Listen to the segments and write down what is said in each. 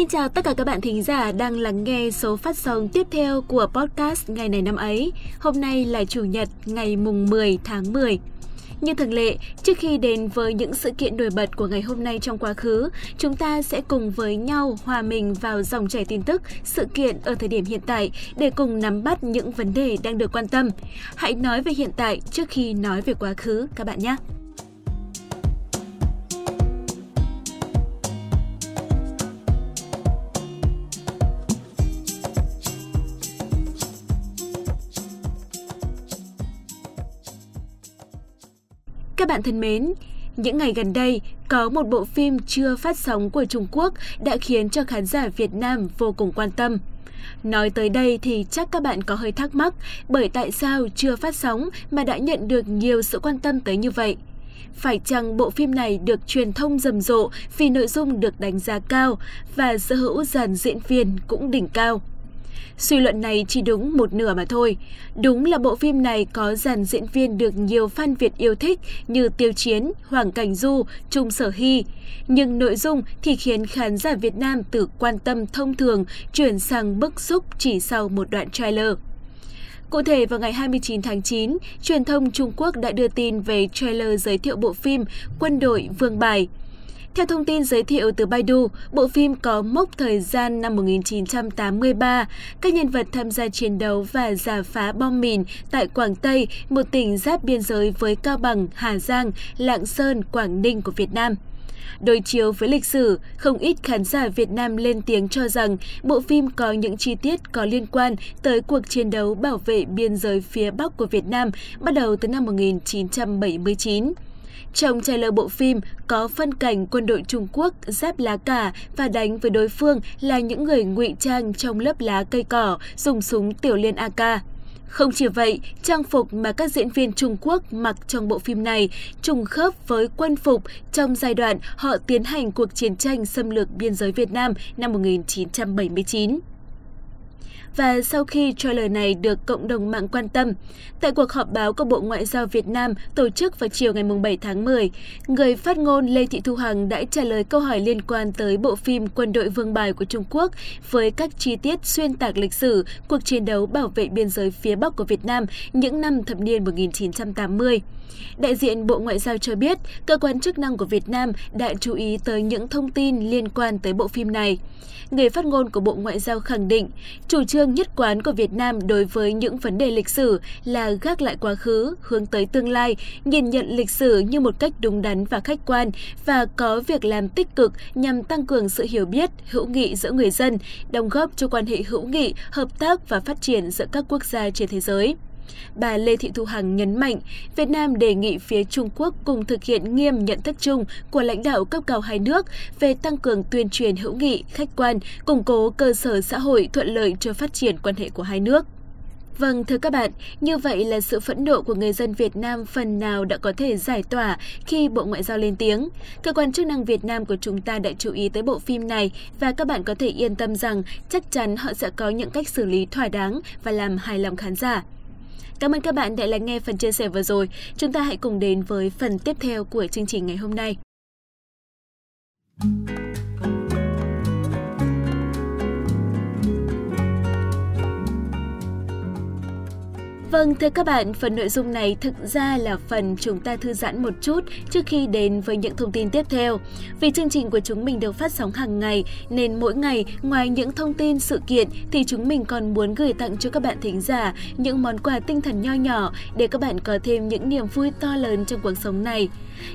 Xin chào tất cả các bạn thính giả đang lắng nghe số phát sóng tiếp theo của podcast ngày này năm ấy. Hôm nay là Chủ nhật ngày mùng 10 tháng 10. Như thường lệ, trước khi đến với những sự kiện nổi bật của ngày hôm nay trong quá khứ, chúng ta sẽ cùng với nhau hòa mình vào dòng chảy tin tức, sự kiện ở thời điểm hiện tại để cùng nắm bắt những vấn đề đang được quan tâm. Hãy nói về hiện tại trước khi nói về quá khứ các bạn nhé. Bạn thân mến, những ngày gần đây, có một bộ phim chưa phát sóng của Trung Quốc đã khiến cho khán giả Việt Nam vô cùng quan tâm. Nói tới đây thì chắc các bạn có hơi thắc mắc bởi tại sao chưa phát sóng mà đã nhận được nhiều sự quan tâm tới như vậy. Phải chăng bộ phim này được truyền thông rầm rộ vì nội dung được đánh giá cao và sở hữu dàn diễn viên cũng đỉnh cao? Suy luận này chỉ đúng một nửa mà thôi. Đúng là bộ phim này có dàn diễn viên được nhiều fan Việt yêu thích như Tiêu Chiến, Hoàng Cảnh Du, Trung Sở Hy. Nhưng nội dung thì khiến khán giả Việt Nam từ quan tâm thông thường chuyển sang bức xúc chỉ sau một đoạn trailer. Cụ thể vào ngày 29 tháng 9, truyền thông Trung Quốc đã đưa tin về trailer giới thiệu bộ phim Quân đội Vương Bài. Theo thông tin giới thiệu từ Baidu, bộ phim có mốc thời gian năm 1983, các nhân vật tham gia chiến đấu và giả phá bom mìn tại Quảng Tây, một tỉnh giáp biên giới với Cao Bằng, Hà Giang, Lạng Sơn, Quảng Ninh của Việt Nam. Đối chiếu với lịch sử, không ít khán giả Việt Nam lên tiếng cho rằng bộ phim có những chi tiết có liên quan tới cuộc chiến đấu bảo vệ biên giới phía Bắc của Việt Nam bắt đầu từ năm 1979. Trong trailer bộ phim có phân cảnh quân đội Trung Quốc giáp lá cà và đánh với đối phương là những người ngụy trang trong lớp lá cây cỏ dùng súng tiểu liên AK. Không chỉ vậy, trang phục mà các diễn viên Trung Quốc mặc trong bộ phim này trùng khớp với quân phục trong giai đoạn họ tiến hành cuộc chiến tranh xâm lược biên giới Việt Nam năm 1979 và sau khi trailer này được cộng đồng mạng quan tâm. Tại cuộc họp báo của Bộ Ngoại giao Việt Nam tổ chức vào chiều ngày 7 tháng 10, người phát ngôn Lê Thị Thu Hằng đã trả lời câu hỏi liên quan tới bộ phim Quân đội Vương bài của Trung Quốc với các chi tiết xuyên tạc lịch sử cuộc chiến đấu bảo vệ biên giới phía Bắc của Việt Nam những năm thập niên 1980. Đại diện Bộ Ngoại giao cho biết, cơ quan chức năng của Việt Nam đã chú ý tới những thông tin liên quan tới bộ phim này. Người phát ngôn của Bộ Ngoại giao khẳng định, chủ trương nhất quán của Việt Nam đối với những vấn đề lịch sử là gác lại quá khứ, hướng tới tương lai, nhìn nhận lịch sử như một cách đúng đắn và khách quan và có việc làm tích cực nhằm tăng cường sự hiểu biết, hữu nghị giữa người dân, đóng góp cho quan hệ hữu nghị, hợp tác và phát triển giữa các quốc gia trên thế giới. Bà Lê Thị Thu Hằng nhấn mạnh, Việt Nam đề nghị phía Trung Quốc cùng thực hiện nghiêm nhận thức chung của lãnh đạo cấp cao hai nước về tăng cường tuyên truyền hữu nghị, khách quan, củng cố cơ sở xã hội thuận lợi cho phát triển quan hệ của hai nước. Vâng, thưa các bạn, như vậy là sự phẫn nộ của người dân Việt Nam phần nào đã có thể giải tỏa khi Bộ Ngoại giao lên tiếng. Cơ quan chức năng Việt Nam của chúng ta đã chú ý tới bộ phim này và các bạn có thể yên tâm rằng chắc chắn họ sẽ có những cách xử lý thỏa đáng và làm hài lòng khán giả. Cảm ơn các bạn đã lắng nghe phần chia sẻ vừa rồi. Chúng ta hãy cùng đến với phần tiếp theo của chương trình ngày hôm nay. Vâng, thưa các bạn, phần nội dung này thực ra là phần chúng ta thư giãn một chút trước khi đến với những thông tin tiếp theo. Vì chương trình của chúng mình được phát sóng hàng ngày, nên mỗi ngày ngoài những thông tin sự kiện thì chúng mình còn muốn gửi tặng cho các bạn thính giả những món quà tinh thần nho nhỏ để các bạn có thêm những niềm vui to lớn trong cuộc sống này.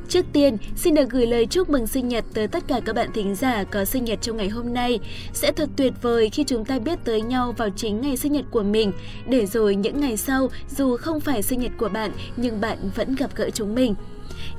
Trước tiên, xin được gửi lời chúc mừng sinh nhật tới tất cả các bạn thính giả có sinh nhật trong ngày hôm nay. Sẽ thật tuyệt vời khi chúng ta biết tới nhau vào chính ngày sinh nhật của mình, để rồi những ngày sau, dù không phải sinh nhật của bạn, nhưng bạn vẫn gặp gỡ chúng mình.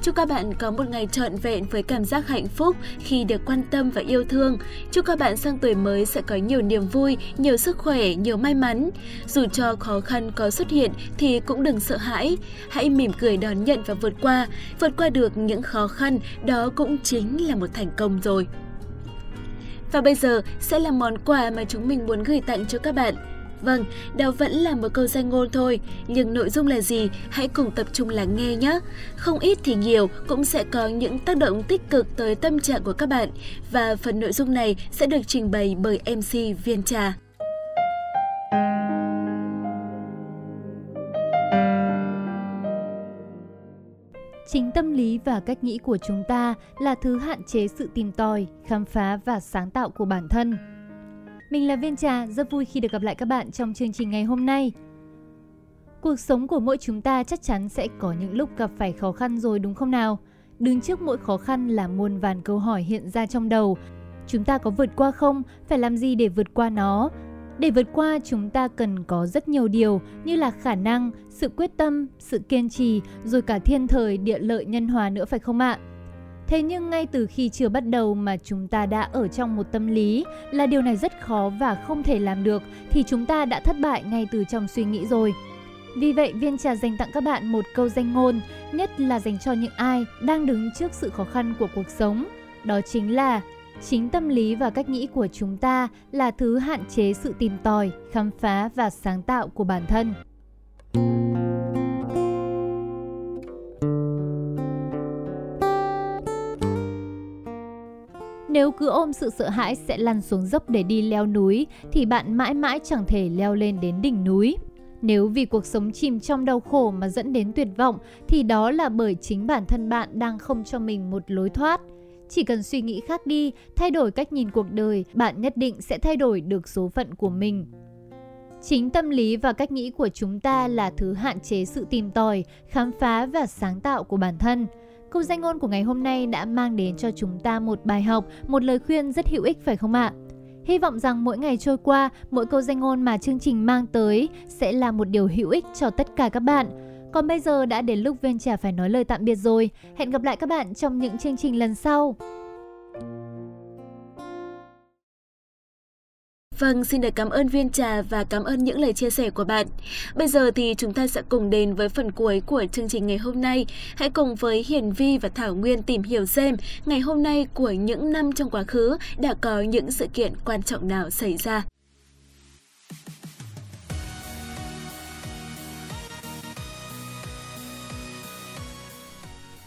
Chúc các bạn có một ngày trọn vẹn với cảm giác hạnh phúc khi được quan tâm và yêu thương. Chúc các bạn sang tuổi mới sẽ có nhiều niềm vui, nhiều sức khỏe, nhiều may mắn. Dù cho khó khăn có xuất hiện thì cũng đừng sợ hãi. Hãy mỉm cười đón nhận và vượt qua. Vượt qua được những khó khăn, đó cũng chính là một thành công rồi. Và bây giờ sẽ là món quà mà chúng mình muốn gửi tặng cho các bạn. Vâng, đó vẫn là một câu danh ngôn thôi, nhưng nội dung là gì? Hãy cùng tập trung lắng nghe nhé. Không ít thì nhiều cũng sẽ có những tác động tích cực tới tâm trạng của các bạn và phần nội dung này sẽ được trình bày bởi MC Viên Trà. Chính tâm lý và cách nghĩ của chúng ta là thứ hạn chế sự tìm tòi, khám phá và sáng tạo của bản thân. Mình là Viên Trà, rất vui khi được gặp lại các bạn trong chương trình ngày hôm nay. Cuộc sống của mỗi chúng ta chắc chắn sẽ có những lúc gặp phải khó khăn rồi đúng không nào? Đứng trước mỗi khó khăn là muôn vàn câu hỏi hiện ra trong đầu. Chúng ta có vượt qua không? Phải làm gì để vượt qua nó? Để vượt qua, chúng ta cần có rất nhiều điều như là khả năng, sự quyết tâm, sự kiên trì, rồi cả thiên thời, địa lợi, nhân hòa nữa phải không ạ? Thế nhưng ngay từ khi chưa bắt đầu mà chúng ta đã ở trong một tâm lý là điều này rất khó và không thể làm được thì chúng ta đã thất bại ngay từ trong suy nghĩ rồi. Vì vậy, Viên Trà dành tặng các bạn một câu danh ngôn, nhất là dành cho những ai đang đứng trước sự khó khăn của cuộc sống. Đó chính là Chính tâm lý và cách nghĩ của chúng ta là thứ hạn chế sự tìm tòi, khám phá và sáng tạo của bản thân. Nếu cứ ôm sự sợ hãi sẽ lăn xuống dốc để đi leo núi thì bạn mãi mãi chẳng thể leo lên đến đỉnh núi. Nếu vì cuộc sống chìm trong đau khổ mà dẫn đến tuyệt vọng thì đó là bởi chính bản thân bạn đang không cho mình một lối thoát – chỉ cần suy nghĩ khác đi, thay đổi cách nhìn cuộc đời, bạn nhất định sẽ thay đổi được số phận của mình. Chính tâm lý và cách nghĩ của chúng ta là thứ hạn chế sự tìm tòi, khám phá và sáng tạo của bản thân. Câu danh ngôn của ngày hôm nay đã mang đến cho chúng ta một bài học, một lời khuyên rất hữu ích phải không ạ? Hy vọng rằng mỗi ngày trôi qua, mỗi câu danh ngôn mà chương trình mang tới sẽ là một điều hữu ích cho tất cả các bạn. Còn bây giờ đã đến lúc Viên Trà phải nói lời tạm biệt rồi. Hẹn gặp lại các bạn trong những chương trình lần sau. Vâng, xin được cảm ơn Viên Trà và cảm ơn những lời chia sẻ của bạn. Bây giờ thì chúng ta sẽ cùng đến với phần cuối của chương trình ngày hôm nay. Hãy cùng với Hiền Vi và Thảo Nguyên tìm hiểu xem ngày hôm nay của những năm trong quá khứ đã có những sự kiện quan trọng nào xảy ra.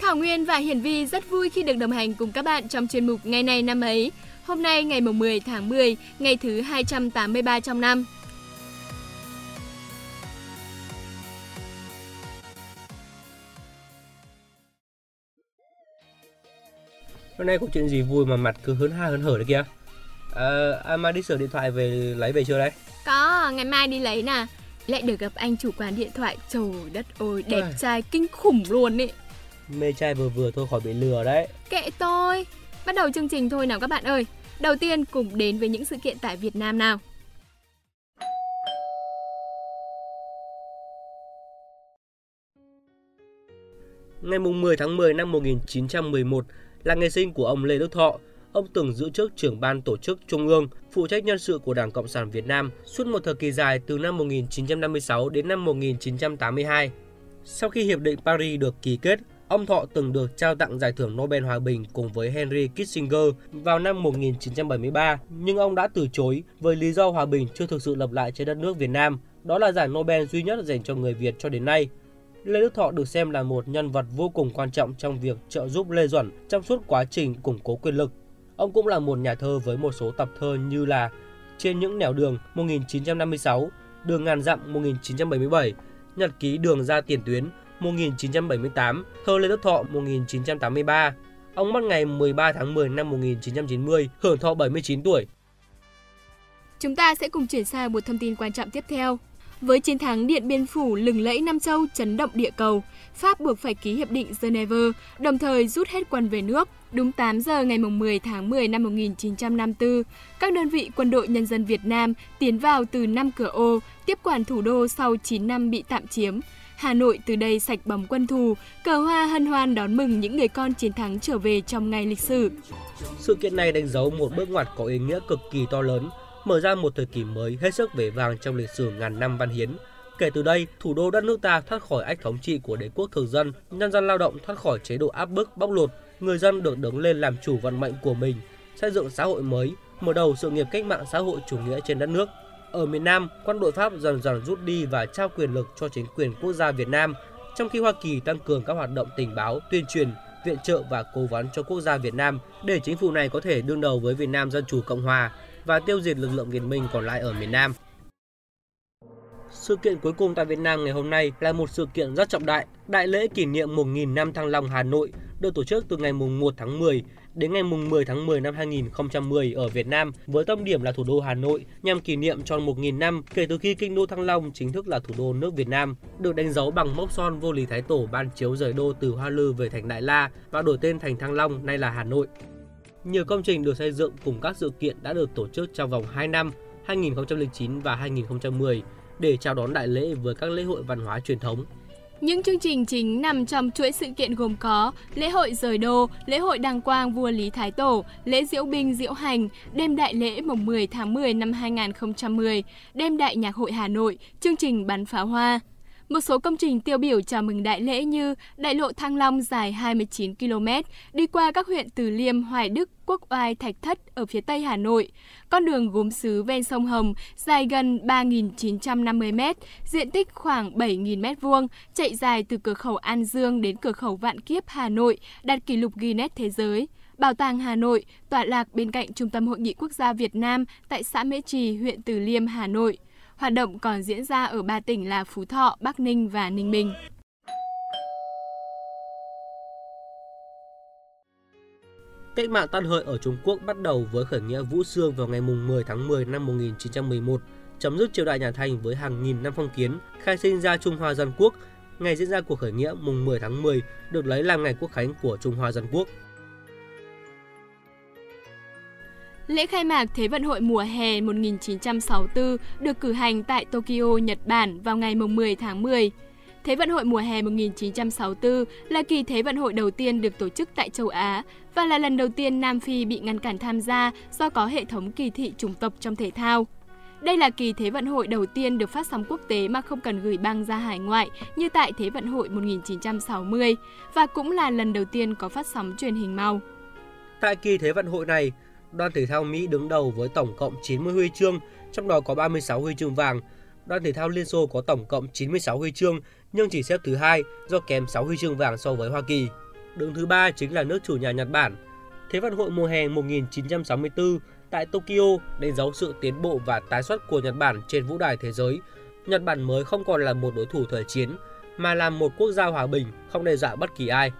Thảo Nguyên và Hiển Vi rất vui khi được đồng hành cùng các bạn trong chuyên mục Ngày này năm ấy. Hôm nay ngày 10 tháng 10, ngày thứ 283 trong năm. Hôm nay có chuyện gì vui mà mặt cứ hớn ha hớn hở đấy kìa? À, à, đi sửa điện thoại về lấy về chưa đấy? Có, ngày mai đi lấy nè. Lại được gặp anh chủ quán điện thoại, trời đất ơi, đẹp à. trai kinh khủng luôn ý mê trai vừa vừa thôi khỏi bị lừa đấy. Kệ tôi. Bắt đầu chương trình thôi nào các bạn ơi. Đầu tiên cùng đến với những sự kiện tại Việt Nam nào. Ngày 10 tháng 10 năm 1911 là ngày sinh của ông Lê Đức Thọ. Ông từng giữ chức trưởng ban tổ chức Trung ương, phụ trách nhân sự của Đảng Cộng sản Việt Nam suốt một thời kỳ dài từ năm 1956 đến năm 1982. Sau khi Hiệp định Paris được ký kết, Ông Thọ từng được trao tặng giải thưởng Nobel Hòa bình cùng với Henry Kissinger vào năm 1973, nhưng ông đã từ chối với lý do hòa bình chưa thực sự lập lại trên đất nước Việt Nam. Đó là giải Nobel duy nhất dành cho người Việt cho đến nay. Lê Đức Thọ được xem là một nhân vật vô cùng quan trọng trong việc trợ giúp Lê Duẩn trong suốt quá trình củng cố quyền lực. Ông cũng là một nhà thơ với một số tập thơ như là Trên những nẻo đường 1956, Đường ngàn dặm 1977, Nhật ký đường ra tiền tuyến 1978, thơ Lê Đức Thọ 1983. Ông mất ngày 13 tháng 10 năm 1990, hưởng thọ 79 tuổi. Chúng ta sẽ cùng chuyển sang một thông tin quan trọng tiếp theo. Với chiến thắng Điện Biên Phủ lừng lẫy Nam Châu chấn động địa cầu, Pháp buộc phải ký hiệp định Geneva, đồng thời rút hết quân về nước. Đúng 8 giờ ngày 10 tháng 10 năm 1954, các đơn vị quân đội nhân dân Việt Nam tiến vào từ năm cửa ô, tiếp quản thủ đô sau 9 năm bị tạm chiếm. Hà Nội từ đây sạch bóng quân thù, cờ hoa hân hoan đón mừng những người con chiến thắng trở về trong ngày lịch sử. Sự kiện này đánh dấu một bước ngoặt có ý nghĩa cực kỳ to lớn, mở ra một thời kỳ mới hết sức vẻ vang trong lịch sử ngàn năm văn hiến. Kể từ đây, thủ đô đất nước ta thoát khỏi ách thống trị của đế quốc thực dân, nhân dân lao động thoát khỏi chế độ áp bức bóc lột, người dân được đứng lên làm chủ vận mệnh của mình, xây dựng xã hội mới, mở đầu sự nghiệp cách mạng xã hội chủ nghĩa trên đất nước. Ở miền Nam, quân đội Pháp dần dần rút đi và trao quyền lực cho chính quyền quốc gia Việt Nam, trong khi Hoa Kỳ tăng cường các hoạt động tình báo, tuyên truyền, viện trợ và cố vấn cho quốc gia Việt Nam để chính phủ này có thể đương đầu với Việt Nam Dân Chủ Cộng Hòa và tiêu diệt lực lượng Việt Minh còn lại ở miền Nam. Sự kiện cuối cùng tại Việt Nam ngày hôm nay là một sự kiện rất trọng đại, Đại lễ kỷ niệm 1.000 năm Thăng Long Hà Nội được tổ chức từ ngày 1 tháng 10 đến ngày 10 tháng 10 năm 2010 ở Việt Nam với tâm điểm là thủ đô Hà Nội nhằm kỷ niệm tròn 1.000 năm kể từ khi kinh đô Thăng Long chính thức là thủ đô nước Việt Nam, được đánh dấu bằng mốc son vô lý thái tổ ban chiếu rời đô từ Hoa Lư về thành Đại La và đổi tên thành Thăng Long nay là Hà Nội. Nhiều công trình được xây dựng cùng các sự kiện đã được tổ chức trong vòng 2 năm 2009 và 2010 để chào đón đại lễ với các lễ hội văn hóa truyền thống. Những chương trình chính nằm trong chuỗi sự kiện gồm có lễ hội rời đô, lễ hội đăng quang vua Lý Thái Tổ, lễ diễu binh diễu hành, đêm đại lễ mùng 10 tháng 10 năm 2010, đêm đại nhạc hội Hà Nội, chương trình bắn pháo hoa. Một số công trình tiêu biểu chào mừng đại lễ như đại lộ Thăng Long dài 29 km, đi qua các huyện Từ Liêm, Hoài Đức, Quốc Oai, Thạch Thất ở phía tây Hà Nội, con đường gốm xứ ven sông Hồng dài gần 3.950 m, diện tích khoảng 7.000 m2, chạy dài từ cửa khẩu An Dương đến cửa khẩu Vạn Kiếp Hà Nội, đạt kỷ lục Guinness Thế giới. Bảo tàng Hà Nội, tọa lạc bên cạnh Trung tâm Hội nghị Quốc gia Việt Nam tại xã Mễ Trì, huyện Từ Liêm, Hà Nội. Hoạt động còn diễn ra ở ba tỉnh là Phú Thọ, Bắc Ninh và Ninh Bình. Cách mạng tan Hợi ở Trung Quốc bắt đầu với khởi nghĩa Vũ Xương vào ngày 10 tháng 10 năm 1911, chấm dứt triều đại nhà Thanh với hàng nghìn năm phong kiến, khai sinh ra Trung Hoa Dân Quốc. Ngày diễn ra cuộc khởi nghĩa mùng 10 tháng 10 được lấy làm ngày quốc khánh của Trung Hoa Dân Quốc. Lễ khai mạc Thế vận hội mùa hè 1964 được cử hành tại Tokyo, Nhật Bản vào ngày 10 tháng 10. Thế vận hội mùa hè 1964 là kỳ Thế vận hội đầu tiên được tổ chức tại châu Á và là lần đầu tiên Nam Phi bị ngăn cản tham gia do có hệ thống kỳ thị chủng tộc trong thể thao. Đây là kỳ Thế vận hội đầu tiên được phát sóng quốc tế mà không cần gửi băng ra hải ngoại như tại Thế vận hội 1960 và cũng là lần đầu tiên có phát sóng truyền hình màu. Tại kỳ Thế vận hội này, đoàn thể thao Mỹ đứng đầu với tổng cộng 90 huy chương, trong đó có 36 huy chương vàng. Đoàn thể thao Liên Xô có tổng cộng 96 huy chương nhưng chỉ xếp thứ hai do kém 6 huy chương vàng so với Hoa Kỳ. Đứng thứ ba chính là nước chủ nhà Nhật Bản. Thế vận hội mùa hè 1964 tại Tokyo đánh dấu sự tiến bộ và tái xuất của Nhật Bản trên vũ đài thế giới. Nhật Bản mới không còn là một đối thủ thời chiến mà là một quốc gia hòa bình, không đe dọa bất kỳ ai.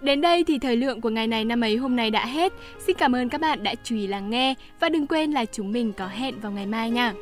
Đến đây thì thời lượng của ngày này năm ấy hôm nay đã hết. Xin cảm ơn các bạn đã chú ý lắng nghe và đừng quên là chúng mình có hẹn vào ngày mai nha.